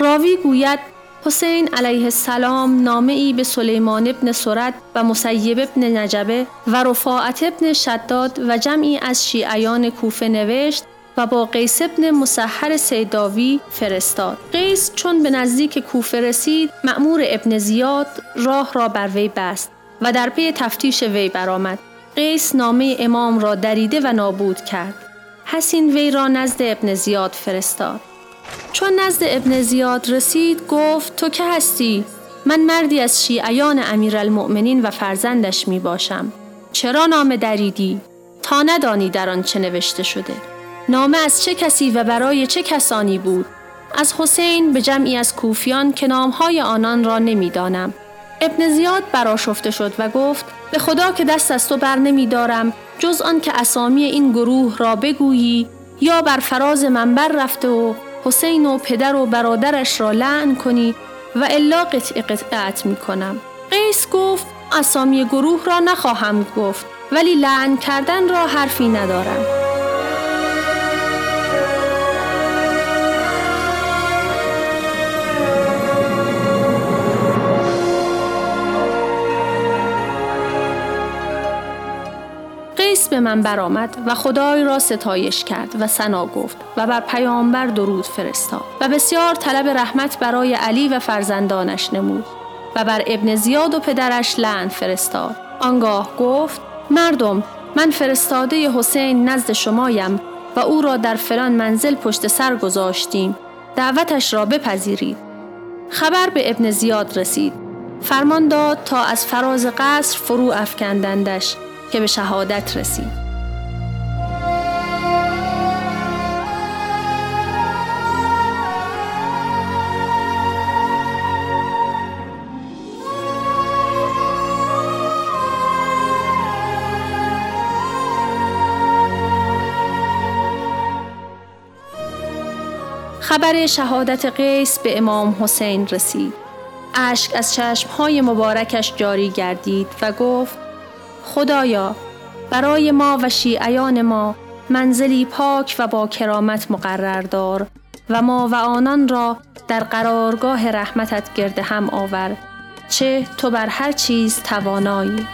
راوی گوید حسین علیه السلام نامه ای به سلیمان ابن سرد و مسیب ابن نجبه و رفاعت ابن شداد و جمعی از شیعیان کوفه نوشت و با قیس ابن مسحر سیداوی فرستاد. قیس چون به نزدیک کوفه رسید، معمور ابن زیاد راه را بر وی بست و در پی تفتیش وی برآمد. قیس نامه امام را دریده و نابود کرد. حسین وی را نزد ابن زیاد فرستاد. چون نزد ابن زیاد رسید گفت تو که هستی؟ من مردی از شیعیان امیرالمؤمنین و فرزندش می باشم. چرا نامه دریدی؟ تا ندانی در آن چه نوشته شده. نامه از چه کسی و برای چه کسانی بود؟ از حسین به جمعی از کوفیان که نامهای آنان را نمی‌دانم. ابن زیاد براشفته شد و گفت به خدا که دست از تو بر نمی دارم جز آن که اسامی این گروه را بگویی یا بر فراز منبر رفته و حسین و پدر و برادرش را لعن کنی و الا قطع قطعت می کنم. قیس گفت اسامی گروه را نخواهم گفت ولی لعن کردن را حرفی ندارم. به من برآمد و خدای را ستایش کرد و سنا گفت و بر پیامبر درود فرستاد و بسیار طلب رحمت برای علی و فرزندانش نمود و بر ابن زیاد و پدرش لعن فرستاد. آنگاه گفت مردم من فرستاده حسین نزد شمایم و او را در فلان منزل پشت سر گذاشتیم. دعوتش را بپذیرید. خبر به ابن زیاد رسید. فرمان داد تا از فراز قصر فرو افکندندش. که به شهادت رسید. خبر شهادت قیس به امام حسین رسید. اشک از چشمهای مبارکش جاری گردید و گفت خدایا برای ما و شیعیان ما منزلی پاک و با کرامت مقرر دار و ما و آنان را در قرارگاه رحمتت گرد هم آور. چه تو بر هر چیز توانایی.